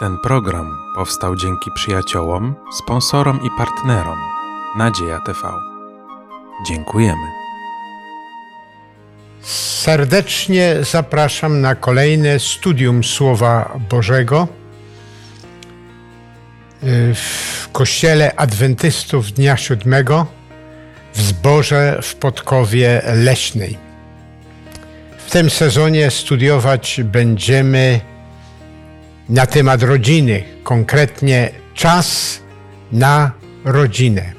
Ten program powstał dzięki przyjaciołom, sponsorom i partnerom Nadzieja TV. Dziękujemy. Serdecznie zapraszam na studium Słowa Bożego w Kościele Adwentystów Dnia Siódmego w zborze w Podkowie Leśnej. W tym sezonie studiować będziemy na temat rodziny, konkretnie czas na rodzinę.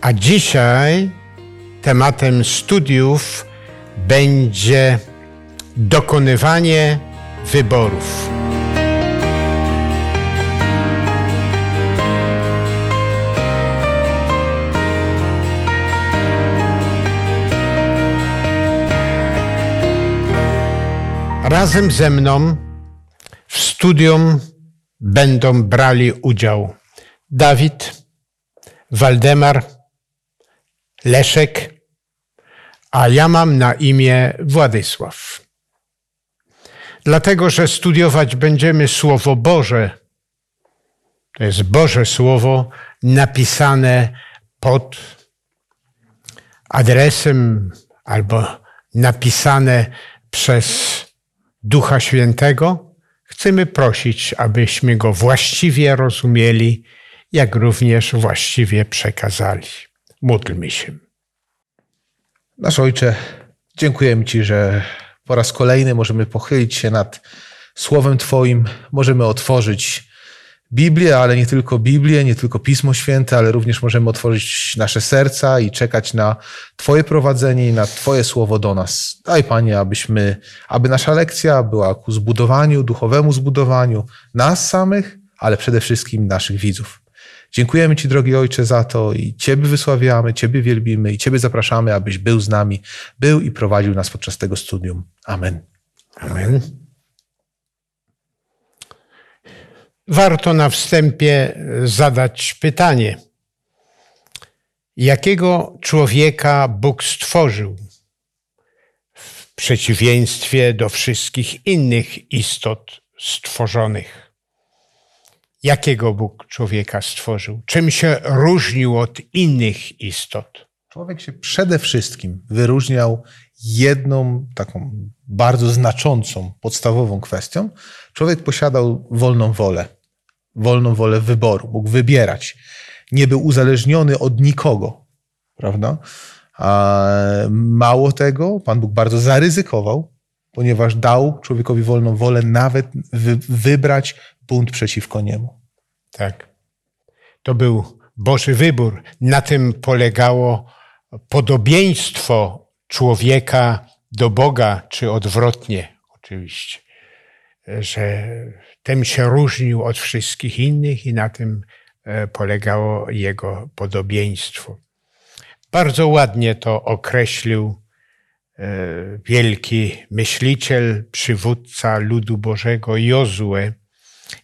A dzisiaj tematem studiów będzie dokonywanie wyborów. Razem ze mną w studium będą brali udział Dawid, Waldemar, Leszek, a ja mam na imię Władysław. Dlatego, że studiować będziemy Słowo Boże. To jest Boże Słowo napisane pod adresem albo napisane przez Ducha Świętego Chcemy prosić, abyśmy go właściwie rozumieli, jak również właściwie przekazali. Módlmy się. Nasz Ojcze, dziękujemy Ci, że po raz kolejny możemy pochylić się nad Słowem Twoim, możemy otworzyć Biblię, ale nie tylko Biblię, nie tylko Pismo Święte, ale również możemy otworzyć nasze serca i czekać na Twoje prowadzenie i na Twoje słowo do nas. Daj Panie, abyśmy, aby nasza lekcja była ku zbudowaniu, duchowemu zbudowaniu nas samych, ale przede wszystkim naszych widzów. Dziękujemy Ci, drogi Ojcze, za to i Ciebie wysławiamy, Ciebie wielbimy i Ciebie zapraszamy, abyś był z nami, był i prowadził nas podczas tego studium. Amen. Amen. Warto na wstępie zadać pytanie: jakiego człowieka Bóg stworzył w przeciwieństwie do wszystkich innych istot stworzonych? Jakiego Bóg człowieka stworzył? Czym się różnił od innych istot? Człowiek się przede wszystkim wyróżniał jedną taką bardzo znaczącą, podstawową kwestią. Człowiek posiadał wolną wolę wolną wolę wyboru, mógł wybierać. Nie był uzależniony od nikogo, prawda? A mało tego, Pan Bóg bardzo zaryzykował, ponieważ dał człowiekowi wolną wolę nawet wy wybrać bunt przeciwko niemu. Tak. To był Boży wybór. Na tym polegało podobieństwo człowieka do Boga, czy odwrotnie, oczywiście. Że tym się różnił od wszystkich innych i na tym e, polegało jego podobieństwo. Bardzo ładnie to określił e, wielki myśliciel, przywódca ludu Bożego Jozue.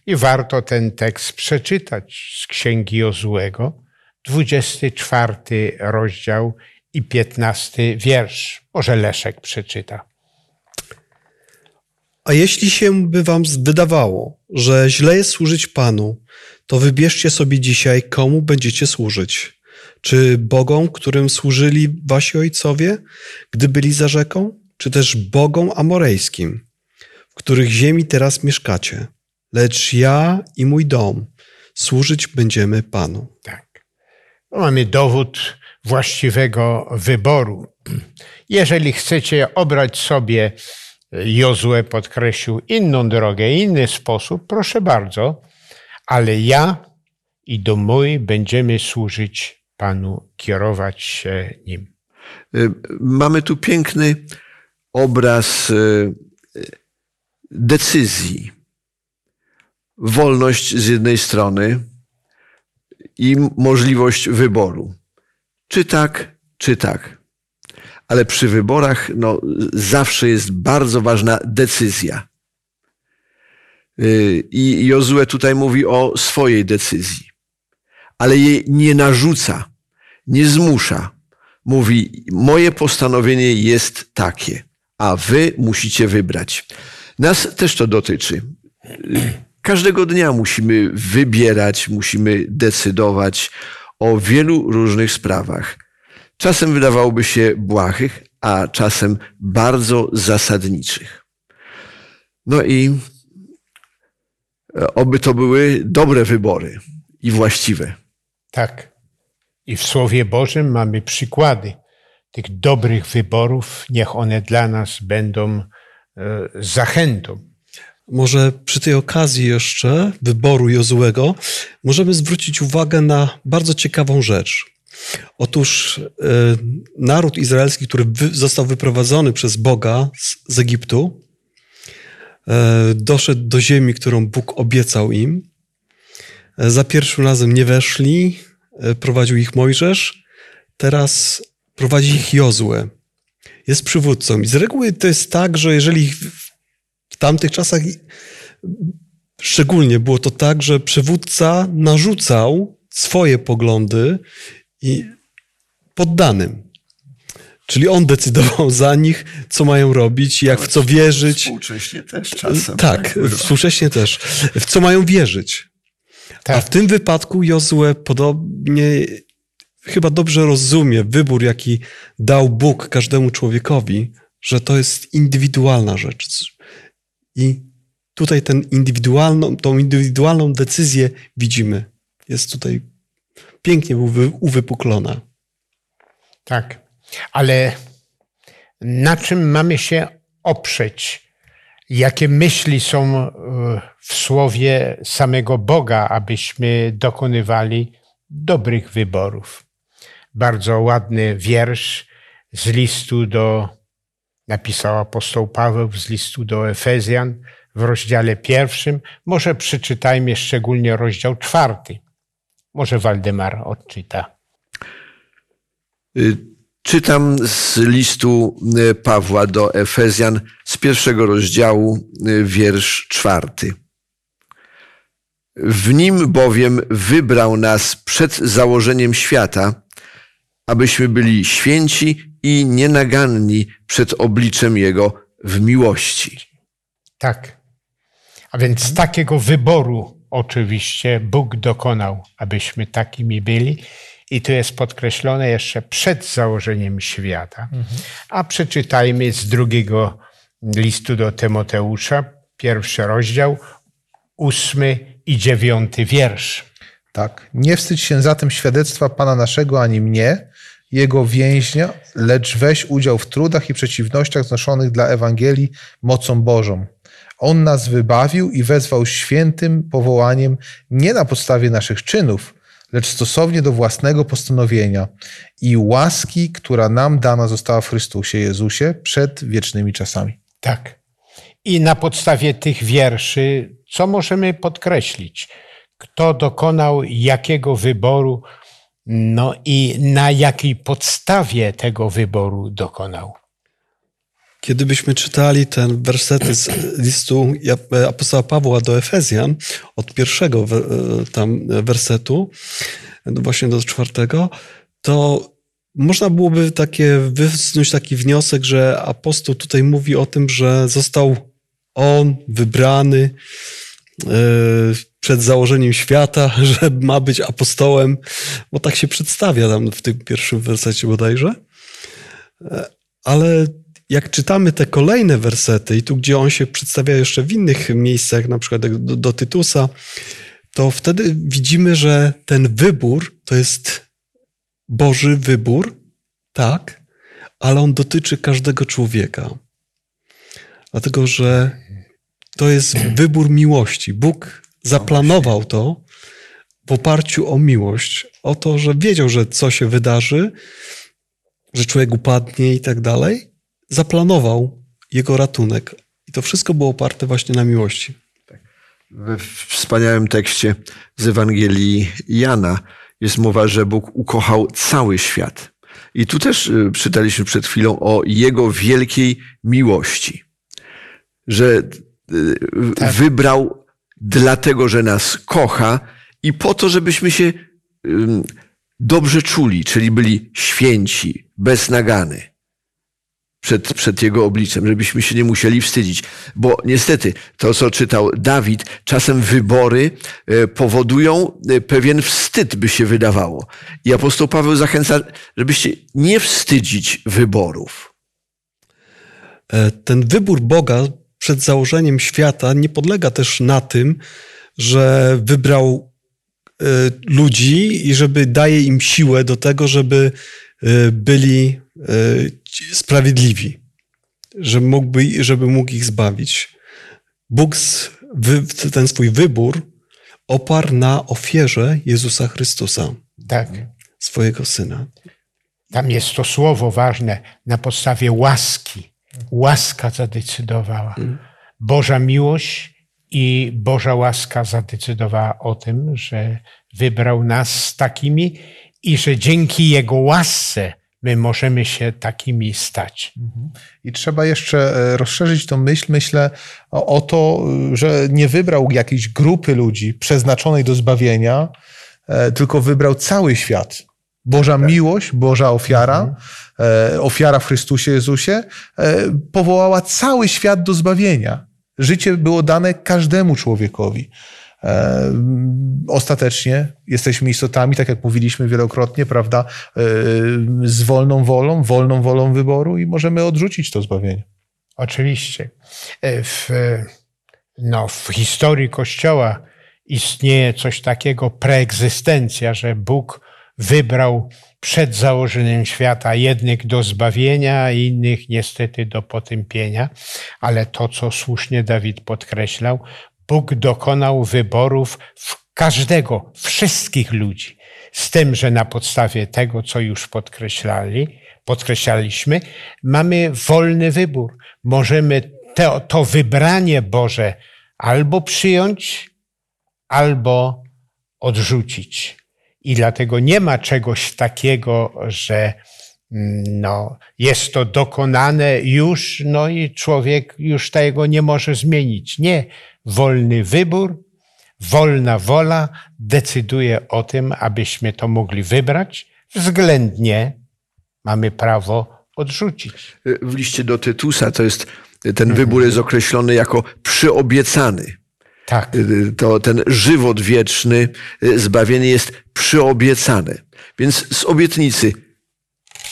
I warto ten tekst przeczytać z księgi Jozuego, 24 rozdział i 15 wiersz. Może Leszek przeczyta. A jeśli się by wam wydawało, że źle jest służyć Panu, to wybierzcie sobie dzisiaj, komu będziecie służyć. Czy Bogom, którym służyli wasi ojcowie, gdy byli za rzeką, czy też Bogom amorejskim, w których ziemi teraz mieszkacie. Lecz ja i mój dom służyć będziemy Panu. Tak. Mamy dowód właściwego wyboru. Jeżeli chcecie obrać sobie Jozue podkreślił inną drogę, inny sposób, proszę bardzo, ale ja i dom mój będziemy służyć Panu, kierować się Nim. Y, mamy tu piękny obraz y, decyzji. Wolność z jednej strony i możliwość wyboru. Czy tak, czy tak ale przy wyborach no, zawsze jest bardzo ważna decyzja. Y, I Jozue tutaj mówi o swojej decyzji, ale jej nie narzuca, nie zmusza. Mówi: Moje postanowienie jest takie, a wy musicie wybrać. Nas też to dotyczy. Każdego dnia musimy wybierać, musimy decydować o wielu różnych sprawach. Czasem wydawałoby się błahych, a czasem bardzo zasadniczych. No i e, oby to były dobre wybory i właściwe. Tak. I w Słowie Bożym mamy przykłady tych dobrych wyborów. Niech one dla nas będą e, zachętą. Może przy tej okazji jeszcze wyboru Jozułego możemy zwrócić uwagę na bardzo ciekawą rzecz. Otóż e, naród izraelski, który wy, został wyprowadzony przez Boga z, z Egiptu, e, doszedł do ziemi, którą Bóg obiecał im. E, za pierwszym razem nie weszli, e, prowadził ich Mojżesz, teraz prowadzi ich Jozue. Jest przywódcą. I z reguły to jest tak, że jeżeli w- tamtych czasach szczególnie było to tak, że przywódca narzucał swoje poglądy i poddanym. Czyli on decydował za nich, co mają robić, jak w co wierzyć. Współcześnie też Tak, współcześnie też. W co mają wierzyć. A Tak. w tym wypadku Jozue podobnie chyba dobrze rozumie wybór, jaki dał Bóg każdemu człowiekowi, że to jest indywidualna rzecz. I tutaj ten indywidualną, tą indywidualną decyzję widzimy. Jest tutaj pięknie uwy, uwypuklona. Tak. Ale na czym mamy się oprzeć? Jakie myśli są e, w słowie samego Boga, abyśmy dokonywali dobrych wyborów? Bardzo ładny wiersz z listu do, napisał apostoł Paweł z listu do Efezjan w rozdziale pierwszym. Może przeczytajmy szczególnie rozdział czwarty. Może Waldemar odczyta. Y, Czytam z listu y, Pawła do Efezjan z pierwszego rozdziału, y, wiersz czwarty. W nim bowiem wybrał nas przed założeniem świata, abyśmy byli święci i nienaganni przed obliczem Jego w miłości. Tak. A więc takiego wyboru oczywiście Bóg dokonał, abyśmy takimi byli. I to jest podkreślone jeszcze przed założeniem świata. A przeczytajmy z drugiego listu do Tymoteusza, pierwszy rozdział, ósmy i dziewiąty wiersz. Tak. Nie wstydź się zatem świadectwa Pana naszego ani mnie, jego więźnia, lecz weź udział w trudach i przeciwnościach znoszonych dla Ewangelii mocą Bożą. On nas wybawił i wezwał świętym powołaniem nie na podstawie naszych czynów, lecz stosownie do własnego postanowienia i łaski, która nam dana została w Chrystusie Jezusie przed wiecznymi czasami. Tak. I na podstawie tych wierszy, co możemy podkreślić? Kto dokonał jakiego wyboru, no i na jakiej podstawie tego wyboru dokonał? Kiedy byśmy czytali ten wersety z listu apostoła Pawła do Efezjan, od pierwszego we- tam wersetu, no właśnie do czwartego, to można byłoby takie wysnuć taki wniosek, że apostoł tutaj mówi o tym, że został on wybrany e, przed założeniem świata, że ma być apostołem, bo tak się przedstawia tam w tym pierwszym wersecie bodajże. E, Ale jak czytamy te kolejne wersety, i tu gdzie on się przedstawia jeszcze w innych miejscach, na przykład do, do Tytusa, to wtedy widzimy, że ten wybór to jest Boży wybór, tak, ale on dotyczy każdego człowieka. Dlatego, że to jest wybór miłości. Bóg zaplanował to w oparciu o miłość, o to, że wiedział, że co się wydarzy, że człowiek upadnie i tak dalej. Zaplanował jego ratunek. I to wszystko było oparte właśnie na miłości. We wspaniałym tekście z Ewangelii Jana jest mowa, że Bóg ukochał cały świat. I tu też y, czytaliśmy przed chwilą o Jego wielkiej miłości. Że y, Tak. wybrał dlatego, że nas kocha i po to, żebyśmy się dobrze czuli, czyli byli święci, bez nagany. Przed, przed Jego obliczem, żebyśmy się nie musieli wstydzić. Bo niestety, to co czytał Dawid, czasem wybory e, powodują e, pewien wstyd, by się wydawało. I apostoł Paweł zachęca, żebyście nie wstydzić wyborów. E, Ten wybór Boga przed założeniem świata nie podlega też na tym, że wybrał ludzi i żeby daje im siłę do tego, żeby byli sprawiedliwi, że mógłby, żeby mógł ich zbawić. Bóg ten swój wybór oparł na ofierze Jezusa Chrystusa, Tak. swojego Syna. Tam jest to słowo ważne na podstawie łaski. Łaska zadecydowała. Boża miłość i Boża łaska zadecydowała o tym, że wybrał nas z takimi i że dzięki Jego łasce my możemy się takimi stać. I trzeba jeszcze e, rozszerzyć tą myśl. Myślę o, o to, że nie wybrał jakiejś grupy ludzi przeznaczonej do zbawienia, e, tylko wybrał cały świat. Boża miłość, Boża ofiara, e, ofiara w Chrystusie Jezusie, e, powołała cały świat do zbawienia. Życie było dane każdemu człowiekowi. E, Ostatecznie jesteśmy istotami, tak jak mówiliśmy wielokrotnie, prawda, e, z wolną wolą, wolną wolą wyboru i możemy odrzucić to zbawienie. Oczywiście. E, W, no, w historii Kościoła istnieje coś takiego, preegzystencja, że Bóg wybrał przed założeniem świata jednych do zbawienia, innych niestety do potępienia. Ale to, co słusznie Dawid podkreślał, Bóg dokonał wyborów każdego, wszystkich ludzi. Z tym, że na podstawie tego, co już podkreślali, podkreślaliśmy, mamy wolny wybór. Możemy to, wybranie Boże albo przyjąć, albo odrzucić. I dlatego nie ma czegoś takiego, że no, jest to dokonane już, no i człowiek już tego nie może zmienić. Nie. Wolny wybór, wolna wola decyduje o tym, abyśmy to mogli wybrać. Względnie mamy prawo odrzucić. W liście do Tytusa to jest, ten wybór jest określony jako przyobiecany. Tak. To ten żywot wieczny, zbawienie jest przyobiecane. Więc z obietnicy,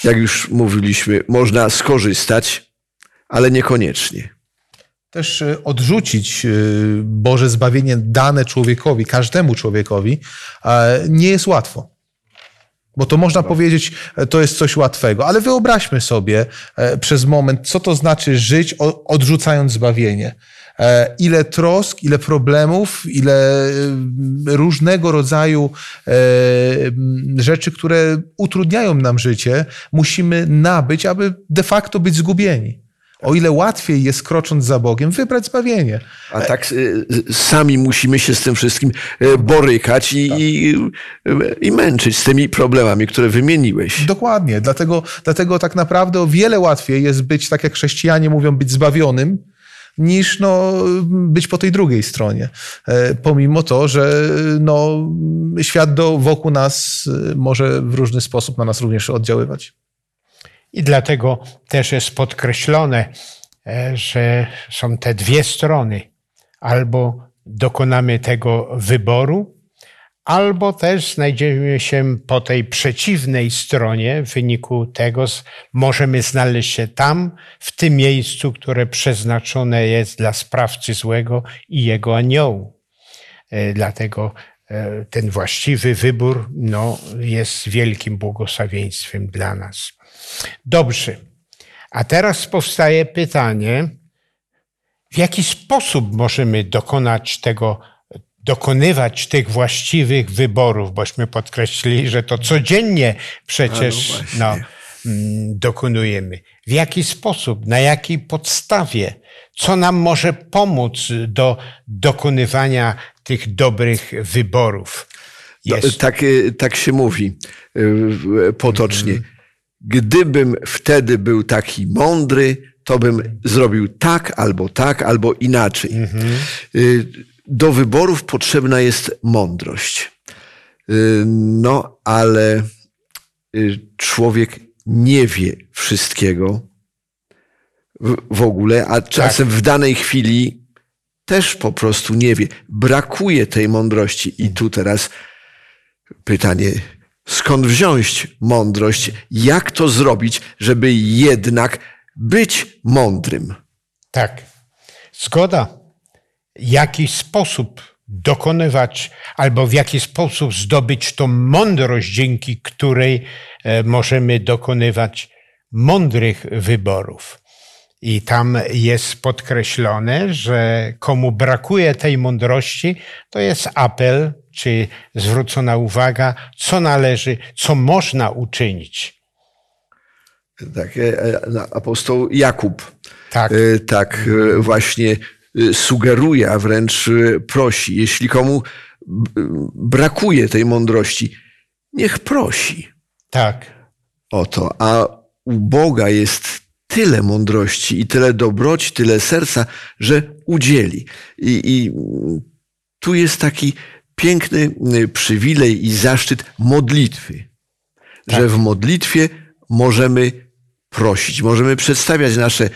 jak już mówiliśmy, można skorzystać, ale niekoniecznie. Też e, odrzucić e, Boże zbawienie dane człowiekowi, każdemu człowiekowi, e, nie jest łatwo. Bo to można powiedzieć, e, to jest coś łatwego, ale wyobraźmy sobie przez moment, co to znaczy żyć odrzucając zbawienie. E, Ile trosk, ile problemów, ile e, różnego rodzaju e, rzeczy, które utrudniają nam życie, musimy nabyć, aby de facto być zgubieni. O ile łatwiej jest krocząc za Bogiem wybrać zbawienie. A tak sami musimy się z tym wszystkim borykać i, i, y, i męczyć z tymi problemami, które wymieniłeś. Dokładnie. Dlatego, dlatego tak naprawdę o wiele łatwiej jest być, tak jak chrześcijanie mówią, być zbawionym, niż no, być po tej drugiej stronie. E, Pomimo to, że no, świat do, wokół nas e, może w różny sposób na nas również oddziaływać. I dlatego też jest podkreślone, e, że są te dwie strony. Albo dokonamy tego wyboru, albo też znajdziemy się po tej przeciwnej stronie. W wyniku tego możemy znaleźć się tam, w tym miejscu, które przeznaczone jest dla sprawcy złego i jego aniołu. E, Dlatego e, ten właściwy wybór no, jest wielkim błogosławieństwem dla nas. Dobrze. A teraz powstaje pytanie, w jaki sposób możemy dokonać tego, dokonywać tych właściwych wyborów, bośmy podkreślili, że to codziennie przecież no no, mm, dokonujemy. W jaki sposób, na jakiej podstawie, co nam może pomóc do dokonywania tych dobrych wyborów? No, Jest, tak, y, tak się mówi y, potocznie. Gdybym wtedy był taki mądry, to bym zrobił tak, albo tak, albo inaczej. Y, Do wyborów potrzebna jest mądrość. Y, No, ale y, człowiek nie wie wszystkiego w, ogóle, a czasem w danej chwili też po prostu nie wie. Brakuje tej mądrości. I tu teraz pytanie, skąd wziąć mądrość? Jak to zrobić, żeby jednak być mądrym? Tak. Zgoda. Jaki sposób dokonywać, albo w jaki sposób zdobyć tą mądrość, dzięki której e, możemy dokonywać mądrych wyborów. I tam jest podkreślone, że komu brakuje tej mądrości, to jest apel, czy zwrócona uwaga, co należy, co można uczynić. Tak, e, e, apostoł Jakub Tak. tak właśnie sugeruje, a wręcz e, prosi. Jeśli komu brakuje tej mądrości, niech prosi Tak. o to. A u Boga jest tyle mądrości i tyle dobroci, tyle serca, że udzieli. I, i tu jest taki piękny y, przywilej i zaszczyt modlitwy, że w modlitwie możemy prosić, możemy przedstawiać nasze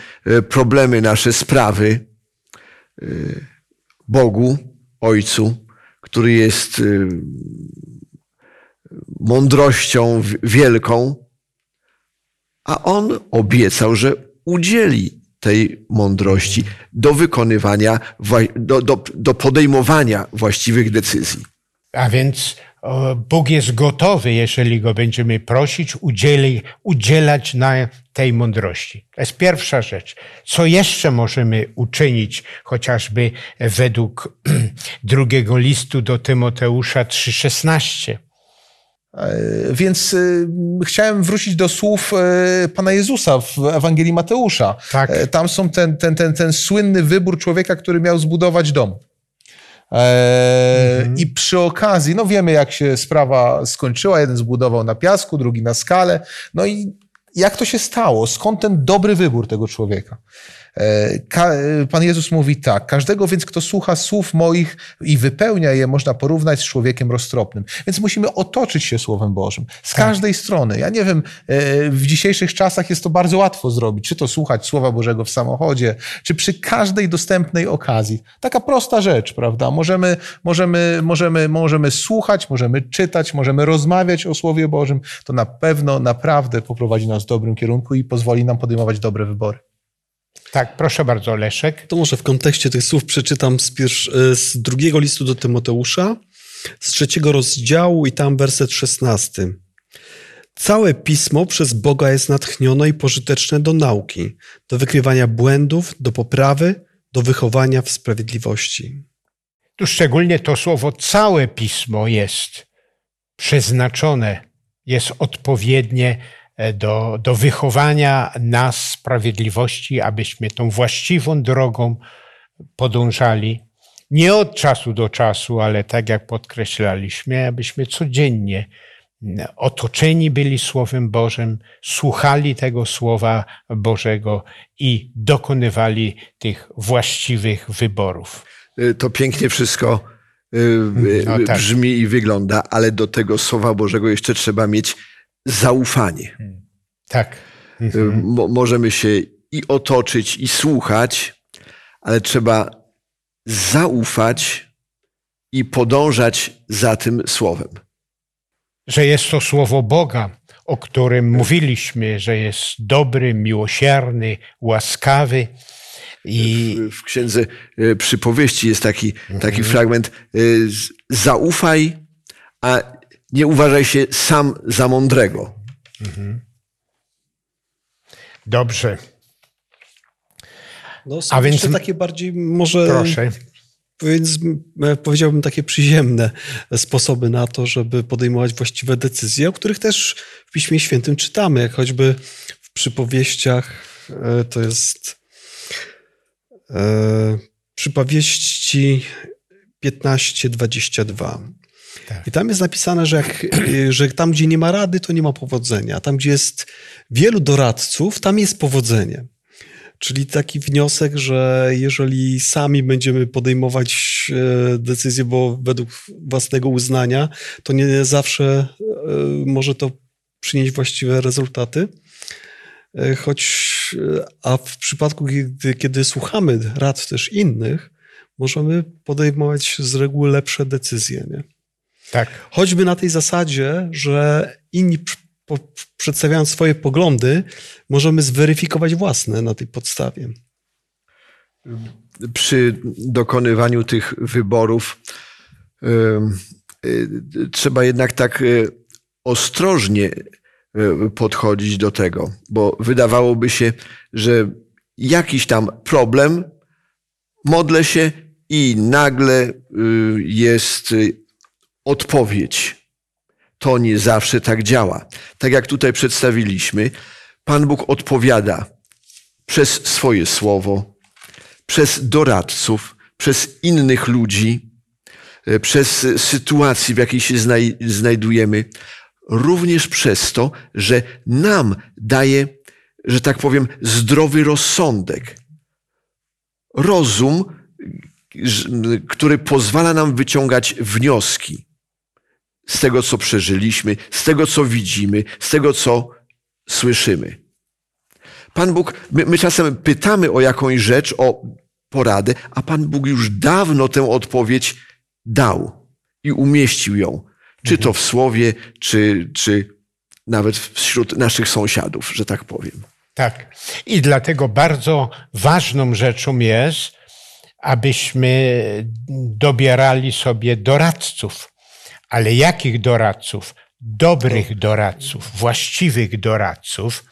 problemy, nasze sprawy y, Bogu, Ojcu, który jest y, mądrością wielką, a on obiecał, że udzieli tej mądrości do wykonywania, do, do, do podejmowania właściwych decyzji. A więc Bóg jest gotowy, jeżeli go będziemy prosić, udzieli, udzielać na tej mądrości. To jest pierwsza rzecz. Co jeszcze możemy uczynić, chociażby według drugiego listu do Tymoteusza 3,16? E, Więc y, chciałem wrócić do słów e, Pana Jezusa w Ewangelii Mateusza. Tak. E, Tam są ten, ten, ten, ten słynny wybór człowieka, który miał zbudować dom. E, I przy okazji, no wiemy jak się sprawa skończyła. Jeden zbudował na piasku, drugi na skale. No i jak to się stało? Skąd ten dobry wybór tego człowieka? E, Pan Jezus mówi tak, każdego więc, kto słucha słów moich i wypełnia je, można porównać z człowiekiem roztropnym. Więc musimy otoczyć się Słowem Bożym z każdej strony. Ja nie wiem, e, w dzisiejszych czasach jest to bardzo łatwo zrobić, czy to słuchać Słowa Bożego w samochodzie, czy przy każdej dostępnej okazji. Taka prosta rzecz, prawda? Możemy, możemy, możemy, możemy słuchać, możemy czytać, możemy rozmawiać o Słowie Bożym. To na pewno naprawdę poprowadzi nas w dobrym kierunku i pozwoli nam podejmować dobre wybory. Tak, proszę bardzo, Leszek. To może w kontekście tych słów przeczytam z, pierwsz, z drugiego listu do Tymoteusza, z trzeciego rozdziału i tam werset szesnasty. Całe pismo przez Boga jest natchnione i pożyteczne do nauki, do wykrywania błędów, do poprawy, do wychowania w sprawiedliwości. Tu szczególnie to słowo całe pismo jest przeznaczone, jest odpowiednie e, do, do wychowania nas sprawiedliwości, abyśmy tą właściwą drogą podążali. Nie od czasu do czasu, ale tak jak podkreślaliśmy, abyśmy codziennie mm, otoczeni byli Słowem Bożym, słuchali tego Słowa Bożego i dokonywali tych właściwych wyborów. Y, To pięknie wszystko y, y, No tak. brzmi i wygląda, ale do tego Słowa Bożego jeszcze trzeba mieć zaufanie. Tak. Y, Mo możemy się i otoczyć, i słuchać, ale trzeba zaufać i podążać za tym Słowem. Że jest to słowo Boga, o którym mówiliśmy, że jest dobry, miłosierny, łaskawy. I W księdze y, przypowieści jest taki, taki fragment. y, Zaufaj, a nie uważaj się sam za mądrego. dobrze, No, są A więc- jeszcze takie bardziej może proszę. Więc e, powiedziałbym takie przyziemne sposoby na to, żeby podejmować właściwe decyzje, o których też w Piśmie Świętym czytamy, jak choćby w przypowieściach e, to jest e, przypowieści 15-22. Tak. I tam jest napisane, że, jak, że tam, gdzie nie ma rady, to nie ma powodzenia. Tam, gdzie jest wielu doradców, tam jest powodzenie. Czyli taki wniosek, że jeżeli sami będziemy podejmować e, decyzje, bo według własnego uznania, to nie zawsze e, może to przynieść właściwe rezultaty. E, Choć a w przypadku, kiedy, kiedy słuchamy rad też innych, możemy podejmować z reguły lepsze decyzje. Nie? Tak. Choćby na tej zasadzie, że inni przedstawiając swoje poglądy, możemy zweryfikować własne na tej podstawie. Przy dokonywaniu tych wyborów trzeba jednak tak ostrożnie podchodzić do tego, bo wydawałoby się, że jakiś tam problem, modlę się i nagle y, jest odpowiedź. To nie zawsze tak działa. Tak jak tutaj przedstawiliśmy, Pan Bóg odpowiada przez swoje słowo, przez doradców, przez innych ludzi, e, przez sytuację, w jakiej się znajdujemy, również przez to, że nam daje, że tak powiem, zdrowy rozsądek. Rozum, który pozwala nam wyciągać wnioski z tego, co przeżyliśmy, z tego, co widzimy, z tego, co słyszymy. Pan Bóg, my, my czasem pytamy o jakąś rzecz, o poradę, a Pan Bóg już dawno tę odpowiedź dał i umieścił ją. Czy to w słowie, czy, czy nawet wśród naszych sąsiadów, że tak powiem. Tak. I dlatego bardzo ważną rzeczą jest, abyśmy dobierali sobie doradców. Ale jakich doradców? Dobrych doradców, właściwych doradców.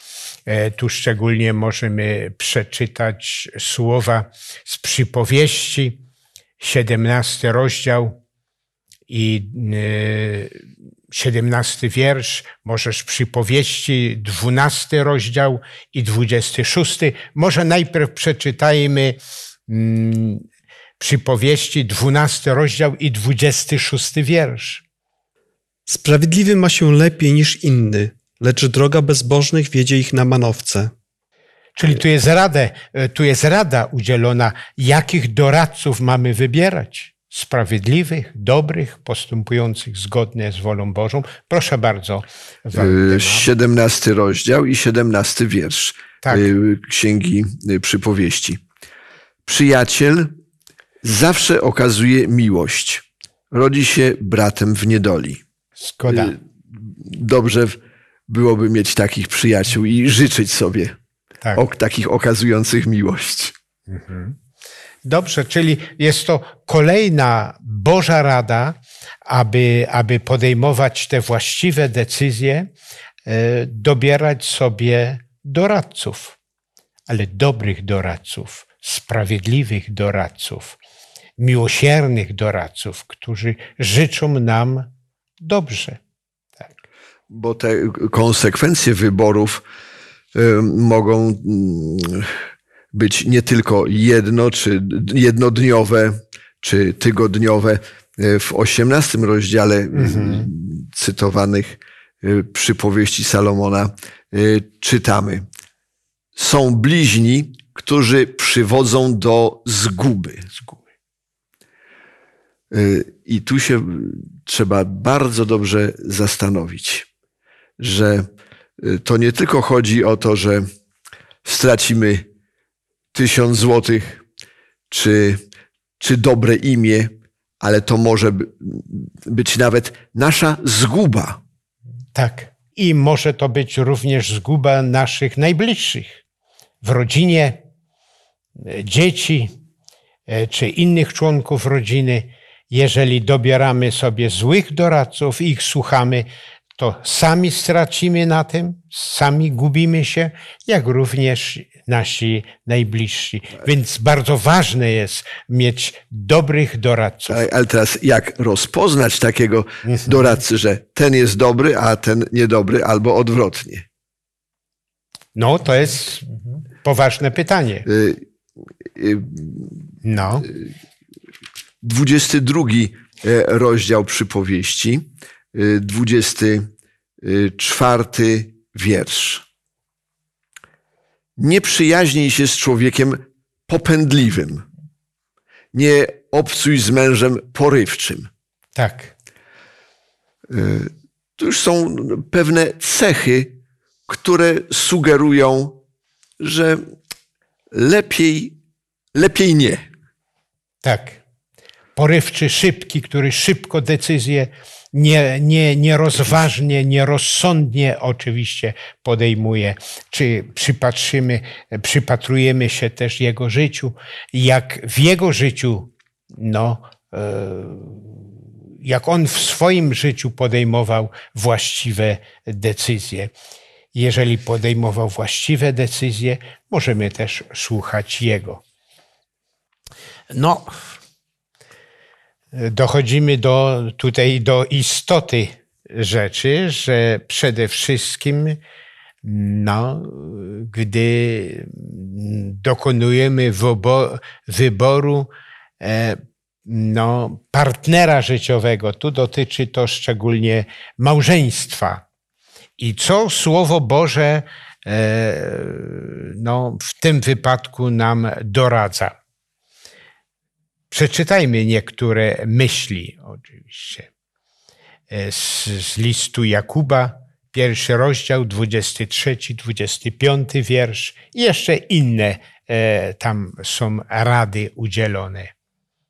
E, tu szczególnie możemy przeczytać słowa z przypowieści, 17 rozdział i 17 e, wiersz, możesz przypowieści, 12 rozdział i 26. Może najpierw przeczytajmy mm, przypowieści, 12 rozdział i 26 wiersz. Sprawiedliwy ma się lepiej niż inny, lecz droga bezbożnych wiedzie ich na manowce. Czyli tu jest, radę, e, tu jest rada udzielona, jakich doradców mamy wybierać. Sprawiedliwych, dobrych, postępujących zgodnie z wolą Bożą. Proszę bardzo. Waldemar. 17 rozdział i 17 wiersz tak. E, Księgi e, Przypowieści. Przyjaciel zawsze okazuje miłość. Rodzi się bratem w niedoli. Zgoda. Y, dobrze byłoby mieć takich przyjaciół i życzyć sobie tak. ok, takich okazujących miłość. Mhm. Dobrze, czyli jest to kolejna Boża rada, aby, aby podejmować te właściwe decyzje, e, dobierać sobie doradców, ale dobrych doradców, sprawiedliwych doradców, miłosiernych doradców, którzy życzą nam dobrze. Tak. Bo te konsekwencje wyborów y, mogą mm, być nie tylko jedno, czy jednodniowe, czy tygodniowe. Y, w osiemnastym rozdziale mhm. cytowanych y, przypowieści Salomona czytamy. Są bliźni, którzy przywodzą do zguby. I tu się trzeba bardzo dobrze zastanowić, że y, to nie tylko chodzi o to, że stracimy tysiąc złotych, czy, czy dobre imię, ale to może być nawet nasza zguba. Tak. I może to być również zguba naszych najbliższych w rodzinie, dzieci czy innych członków rodziny jeżeli dobieramy sobie złych doradców i ich słuchamy, to sami stracimy na tym, sami gubimy się, jak również nasi najbliżsi. Więc bardzo ważne jest mieć dobrych doradców. Ale teraz jak rozpoznać takiego doradcy, że ten jest dobry, a ten niedobry, albo odwrotnie? No, to jest poważne pytanie. Y, y, no. 22 e, rozdział przypowieści, 24 e, wiersz. Nie przyjaźnij się z człowiekiem popędliwym. Nie obcuj z mężem porywczym. Tak. E, to już są pewne cechy, które sugerują że lepiej, lepiej nie. Tak. Porywczy, szybki, który szybko decyzje nie, nie, nierozważnie, nierozsądnie oczywiście podejmuje. Czy przypatrzymy, przypatrujemy się też jego życiu, jak w jego życiu, no, jak on w swoim życiu podejmował właściwe decyzje. Jeżeli podejmował właściwe decyzje, możemy też słuchać jego. No, dochodzimy do, tutaj do istoty rzeczy, że przede wszystkim, no, gdy dokonujemy wyboru e, no, partnera życiowego, tu dotyczy to szczególnie małżeństwa. I co Słowo Boże e, no, w tym wypadku nam doradza? Przeczytajmy niektóre myśli, oczywiście, e, z, z listu Jakuba, pierwszy rozdział, 23, 25 wiersz i jeszcze inne e, tam są rady udzielone.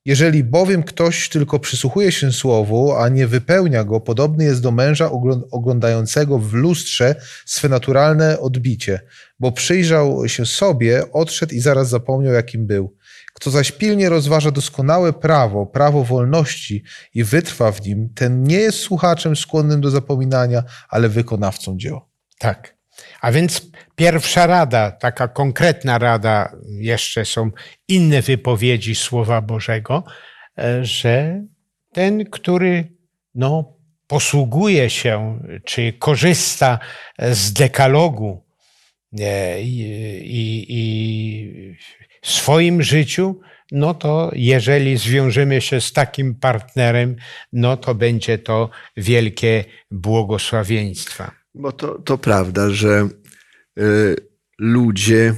Jeżeli bowiem ktoś tylko przysłuchuje się słowu, a nie wypełnia go, podobny jest do męża oglądającego w lustrze swe naturalne odbicie, bo przyjrzał się sobie, odszedł i zaraz zapomniał, jakim był. Kto zaś pilnie rozważa doskonałe prawo, prawo wolności i wytrwa w nim, ten nie jest słuchaczem skłonnym do zapominania, ale wykonawcą dzieła. Tak. A więc pierwsza rada, taka konkretna rada, jeszcze są inne wypowiedzi Słowa Bożego, e, że ten, który no, posługuje się czy korzysta z dekalogu e, i, i, i swoim życiu, no to jeżeli zwiążemy się z takim partnerem, no to będzie to wielkie błogosławieństwa. Bo to, to prawda, że y, ludzie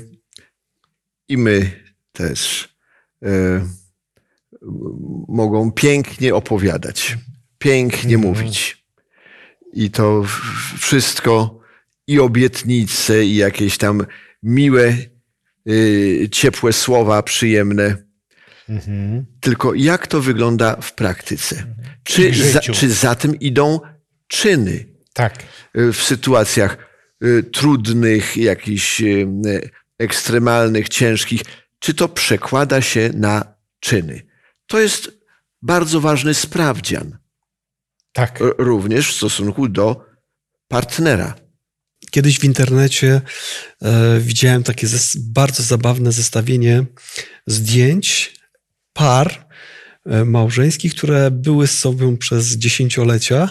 i my też y, mogą pięknie opowiadać, pięknie mm. mówić. I to wszystko, i obietnice, i jakieś tam miłe, y, ciepłe słowa, przyjemne. Mm-hmm. Tylko jak to wygląda w praktyce? Czy za, czy za tym idą czyny? Tak. Y, w sytuacjach y, trudnych, jakichś ekstremalnych, ciężkich, czy to przekłada się na czyny. To jest bardzo ważny sprawdzian. Tak. Również w stosunku do partnera. Kiedyś w internecie e, widziałem takie bardzo zabawne zestawienie zdjęć par e, małżeńskich, które były z sobą przez dziesięciolecia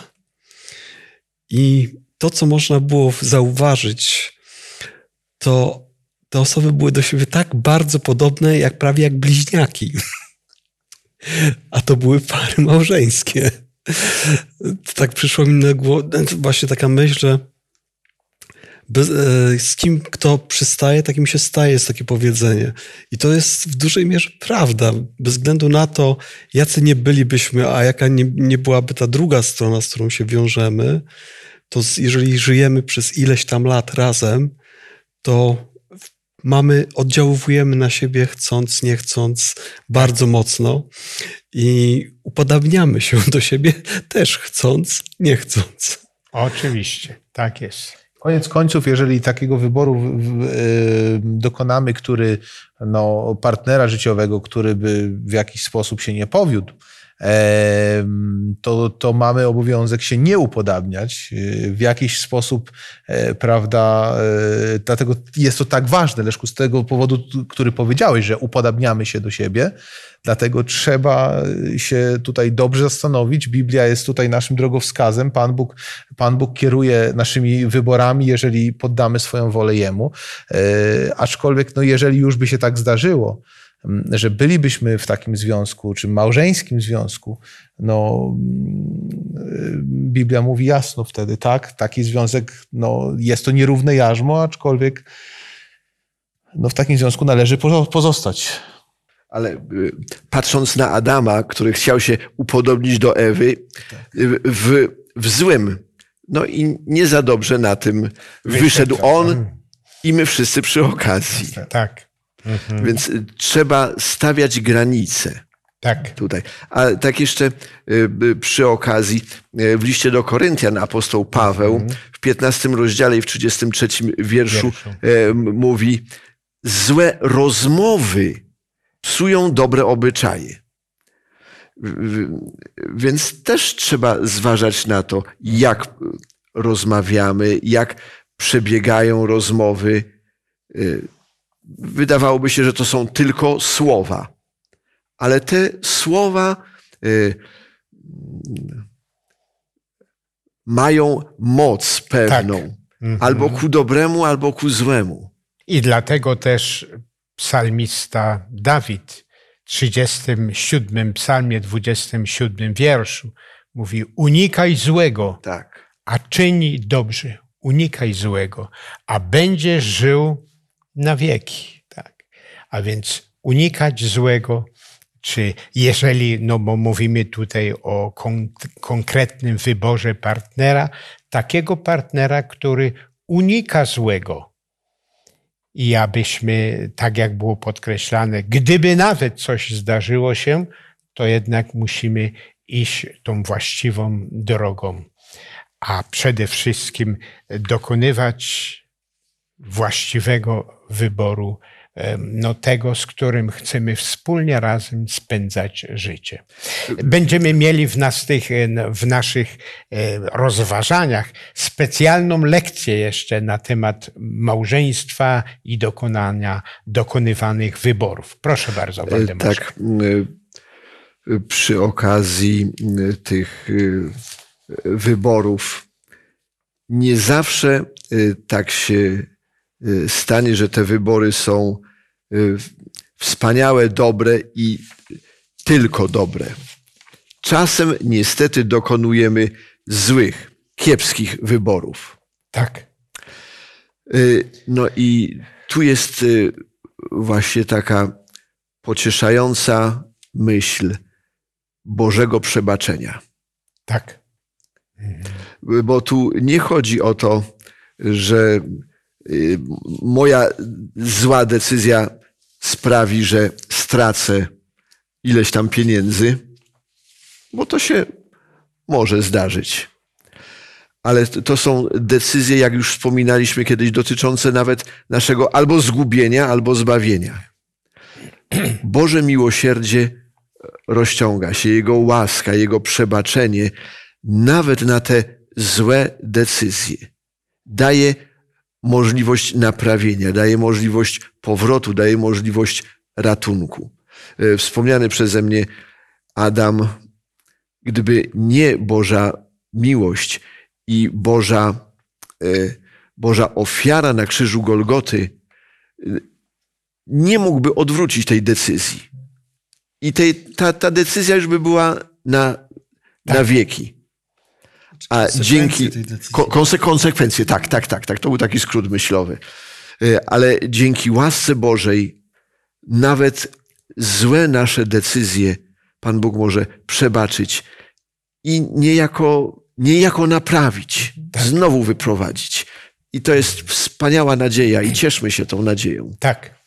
i to, co można było zauważyć, to te osoby były do siebie tak bardzo podobne, jak prawie jak bliźniaki. A to były pary małżeńskie. Tak przyszło mi na głowę właśnie taka myśl, że e, z kim kto przystaje, takim się staje, jest takie powiedzenie. I to jest w dużej mierze prawda. Bez względu na to, jacy nie bylibyśmy, a jaka nie, nie byłaby ta druga strona, z którą się wiążemy, to jeżeli żyjemy przez ileś tam lat razem, to mamy, oddziałujemy na siebie chcąc, nie chcąc, bardzo mocno i upodabniamy się do siebie też chcąc, nie chcąc. Oczywiście, tak jest. Koniec końców, jeżeli takiego wyboru y, dokonamy, który no, partnera życiowego, który by w jakiś sposób się nie powiódł, to, to mamy obowiązek się nie upodabniać y, w jakiś sposób, e, prawda? E, dlatego jest to tak ważne, Leszku, z tego powodu, który powiedziałeś, że upodabniamy się do siebie. Dlatego trzeba się tutaj dobrze zastanowić. Biblia jest tutaj naszym drogowskazem. Pan Bóg, Pan Bóg kieruje naszymi wyborami, jeżeli poddamy swoją wolę Jemu. E, aczkolwiek, no, jeżeli już by się tak zdarzyło, że bylibyśmy w takim związku, czy małżeńskim związku, no Biblia mówi jasno wtedy, tak, taki związek, no jest to nierówne jarzmo, aczkolwiek no, w takim związku należy pozostać. Ale y, patrząc na Adama, który chciał się upodobnić do Ewy, y, w, w złym, no i nie za dobrze na tym wyszedł. on i my wszyscy przy okazji. Tak, Więc y, trzeba stawiać granice tak. tutaj. A tak jeszcze y, przy okazji, y, w liście do Koryntian apostoł Paweł w 15 rozdziale i w 33 wierszu Wierszu. mówi złe rozmowy psują dobre obyczaje. Więc też trzeba zważać na to, jak rozmawiamy, jak przebiegają rozmowy. Wydawałoby się, że to są tylko słowa, ale te słowa y, mają moc pewną, albo ku dobremu, albo ku złemu. I dlatego też psalmista Dawid w 37 psalmie, 27 wierszu mówi unikaj złego, Tak. a czyni dobrze. Unikaj złego, a będziesz żył na wieki. Tak. A więc unikać złego, czy jeżeli, no bo mówimy tutaj o kon- konkretnym wyborze partnera, takiego partnera, który unika złego. I abyśmy, tak jak było podkreślane, gdyby nawet coś zdarzyło się, to jednak musimy iść tą właściwą drogą a przede wszystkim dokonywać właściwego wyboru, no tego, z którym chcemy wspólnie razem spędzać życie. Będziemy mieli w, nas tych, e, w naszych e, rozważaniach specjalną lekcję jeszcze na temat małżeństwa i dokonania dokonywanych wyborów. Proszę bardzo, E, Waldemarze. Tak. Przy okazji tych wyborów nie zawsze tak się stanie, że te wybory są y, wspaniałe, dobre i tylko dobre. Czasem niestety dokonujemy złych, kiepskich wyborów. Tak, Y, No i tu jest y, właśnie taka pocieszająca myśl Bożego przebaczenia. tak, Bo tu nie chodzi o to, że y, moja zła decyzja sprawi, że stracę ileś tam pieniędzy, bo to się może zdarzyć. Ale to są decyzje, jak już wspominaliśmy kiedyś, dotyczące nawet naszego albo zgubienia, albo zbawienia. Boże miłosierdzie rozciąga się, Jego łaska, Jego przebaczenie nawet na te złe decyzje. Daje możliwość naprawienia, daje możliwość powrotu, daje możliwość ratunku. E, Wspomniany przeze mnie Adam, gdyby nie Boża miłość i Boża, e, Boża ofiara na krzyżu Golgoty, e, nie mógłby odwrócić tej decyzji. I tej, ta, ta decyzja już by była na, na wieki. A dzięki ko, konse, konsekwencje, tak, tak, tak, tak. To był taki skrót myślowy. E, Ale dzięki łasce Bożej nawet złe nasze decyzje Pan Bóg może przebaczyć i niejako, niejako naprawić, znowu wyprowadzić. I to jest wspaniała nadzieja i cieszmy się tą nadzieją. Tak.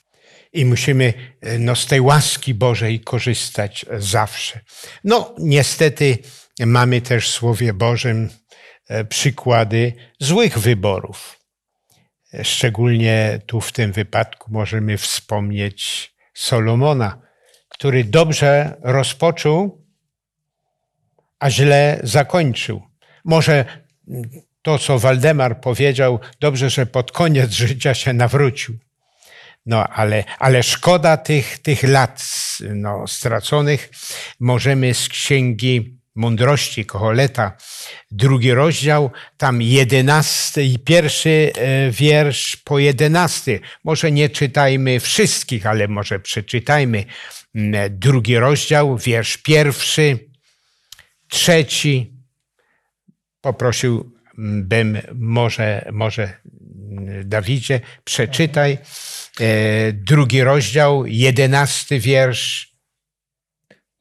I musimy e, no, z tej łaski Bożej korzystać zawsze. No, niestety mamy też w Słowie Bożym e, przykłady złych wyborów. E, Szczególnie tu w tym wypadku możemy wspomnieć Solomona, który dobrze rozpoczął, a źle zakończył. Może to, co Waldemar powiedział, dobrze, że pod koniec życia się nawrócił. No, ale, ale szkoda tych, tych lat no, straconych. Możemy z księgi mądrości Koholeta, drugi rozdział, tam jedenasty i pierwszy e, wiersz po jedenasty. Może nie czytajmy wszystkich, ale może przeczytajmy. Mm, Drugi rozdział, wiersz pierwszy, trzeci. Poprosiłbym może, może mm, Dawidzie, przeczytaj e, drugi rozdział, jedenasty wiersz.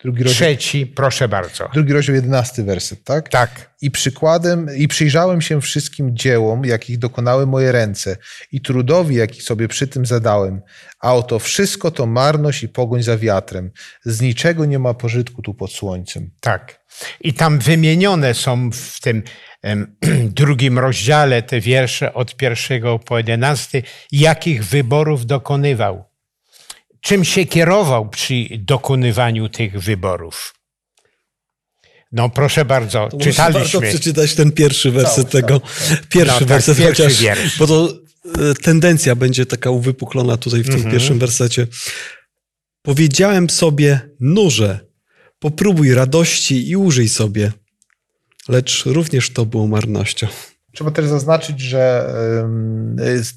Drugi rozdział, Trzeci, proszę bardzo. drugi rozdział, jedenasty werset, tak? Tak, I przykładem, i przyjrzałem się wszystkim dziełom, jakich dokonały moje ręce, i trudowi, jaki sobie przy tym zadałem. A oto wszystko to marność i pogoń za wiatrem. Z niczego nie ma pożytku tu pod słońcem. tak. I tam wymienione są w tym em, drugim rozdziale te wiersze od pierwszego po jedenasty, jakich wyborów dokonywał. Czym się kierował przy dokonywaniu tych wyborów. No proszę bardzo, To czytaliśmy. warto przeczytać ten pierwszy werset Cały, tego. Pierwszy No tak, werset, pierwszy chociaż, wiersz. bo to e, tendencja będzie taka uwypuklona tutaj w tym Mhm. pierwszym wersecie. Powiedziałem sobie, nurze, popróbuj radości i użyj sobie. Lecz również to było marnością. Trzeba też zaznaczyć, że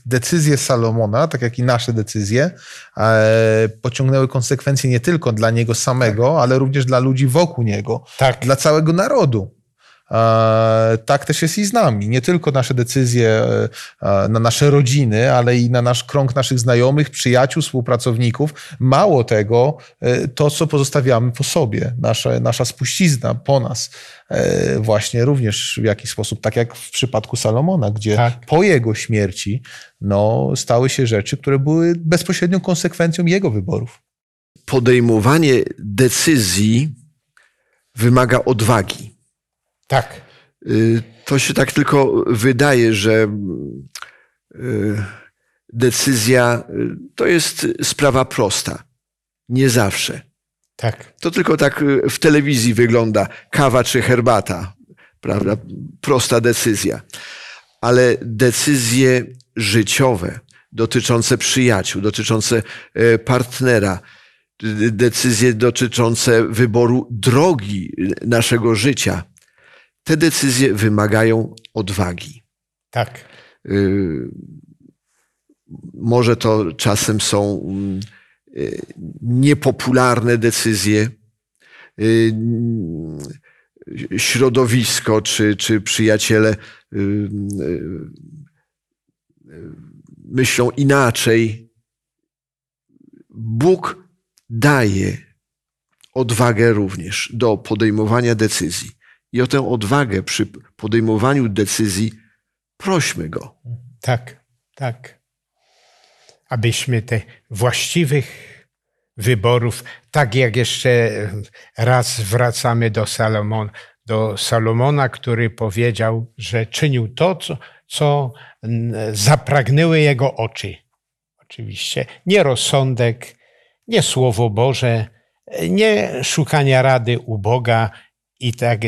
decyzje Salomona, tak jak i nasze decyzje, e, pociągnęły konsekwencje nie tylko dla niego samego, ale również dla ludzi wokół niego, Tak, dla całego narodu. E, Tak też jest i z nami. Nie tylko nasze decyzje e, e, na nasze rodziny, ale i na nasz krąg naszych znajomych, przyjaciół, współpracowników. Mało tego, to co pozostawiamy po sobie, nasza, nasza spuścizna po nas, właśnie również w jakiś sposób, tak jak w przypadku Salomona, gdzie Tak. po jego śmierci no, stały się rzeczy, które były bezpośrednią konsekwencją jego wyborów. Podejmowanie decyzji wymaga odwagi. Tak, Y, To się tak tylko wydaje, że y, decyzja y, to jest sprawa prosta. Nie zawsze. tak, To tylko tak w telewizji wygląda kawa czy herbata, prawda? Prosta decyzja. Ale decyzje życiowe dotyczące przyjaciół, dotyczące e, partnera, decyzje dotyczące wyboru drogi naszego życia, te decyzje wymagają odwagi. tak, Y, Może to czasem są y, niepopularne decyzje. Y, Środowisko czy, czy przyjaciele y, myślą inaczej. Bóg daje odwagę również do podejmowania decyzji. I o tę odwagę przy podejmowaniu decyzji prośmy Go. tak, tak. Abyśmy te właściwych wyborów, tak jak jeszcze raz wracamy do Salomona, do Salomona, który powiedział, że czynił to, co, co zapragnęły jego oczy. Oczywiście nie rozsądek, nie Słowo Boże, nie szukania rady u Boga i tak.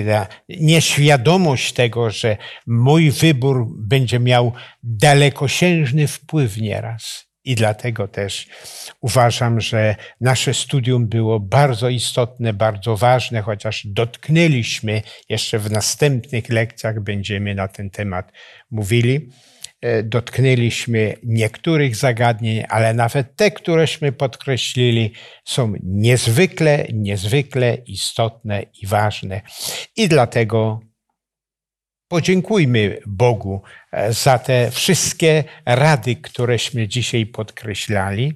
Nieświadomość tego, że mój wybór będzie miał dalekosiężny wpływ nieraz. I dlatego też uważam, że nasze studium było bardzo istotne, bardzo ważne, chociaż dotknęliśmy, jeszcze w następnych lekcjach będziemy na ten temat mówili. E, Dotknęliśmy niektórych zagadnień, ale nawet te, któreśmy podkreślili, są niezwykle, niezwykle istotne i ważne. I dlatego podziękujmy Bogu e, za te wszystkie rady, któreśmy dzisiaj podkreślali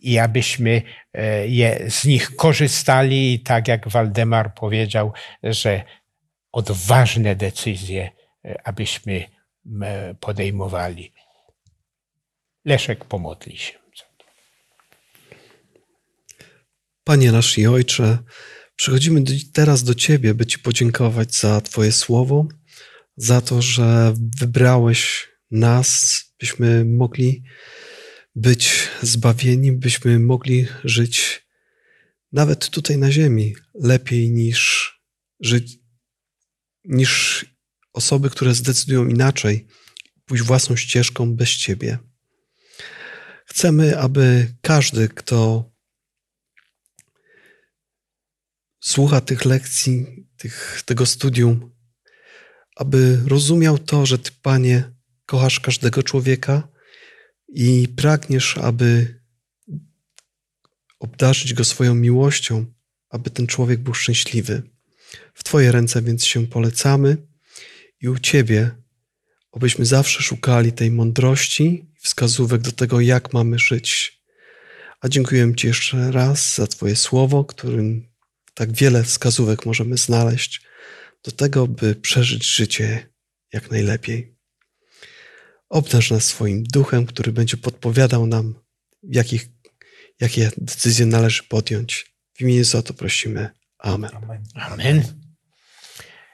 i abyśmy e, je, z nich korzystali i tak jak Waldemar powiedział, że odważne decyzje, abyśmy podejmowali. Leszek pomodli się. Panie nasz i Ojcze, przychodzimy teraz do Ciebie, by Ci podziękować za Twoje słowo, za to, że wybrałeś nas, byśmy mogli być zbawieni, byśmy mogli żyć nawet tutaj na ziemi lepiej niż żyć, niż osoby, które zdecydują inaczej, pójść własną ścieżką bez Ciebie. Chcemy, aby każdy, kto słucha tych lekcji, tych, tego studium, aby rozumiał to, że Ty, Panie, kochasz każdego człowieka i pragniesz, aby obdarzyć go swoją miłością, aby ten człowiek był szczęśliwy. W Twoje ręce więc się polecamy i u Ciebie, abyśmy zawsze szukali tej mądrości, wskazówek do tego, jak mamy żyć. A dziękuję Ci jeszcze raz za Twoje słowo, którym tak wiele wskazówek możemy znaleźć do tego, by przeżyć życie jak najlepiej. Obdarz nas swoim duchem, który będzie podpowiadał nam, jakich, jakie decyzje należy podjąć. W imieniu za to prosimy. Amen. Amen.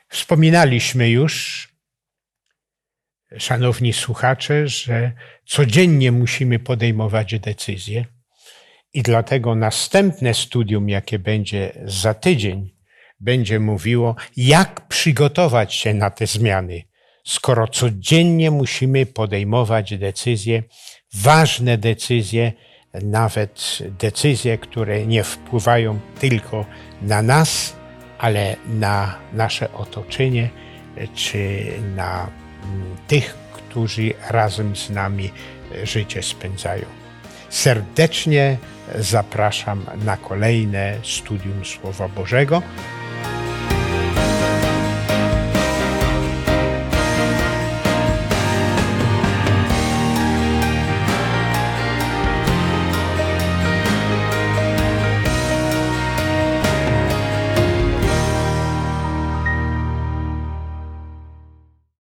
Wspominaliśmy już, szanowni słuchacze, że codziennie musimy podejmować decyzje i dlatego następne studium, jakie będzie za tydzień, będzie mówiło, jak przygotować się na te zmiany, skoro codziennie musimy podejmować decyzje, ważne decyzje, nawet decyzje, które nie wpływają tylko na nas, ale na nasze otoczenie, czy na mm, tych, którzy razem z nami życie spędzają. Serdecznie zapraszam na kolejne studium Słowa Bożego.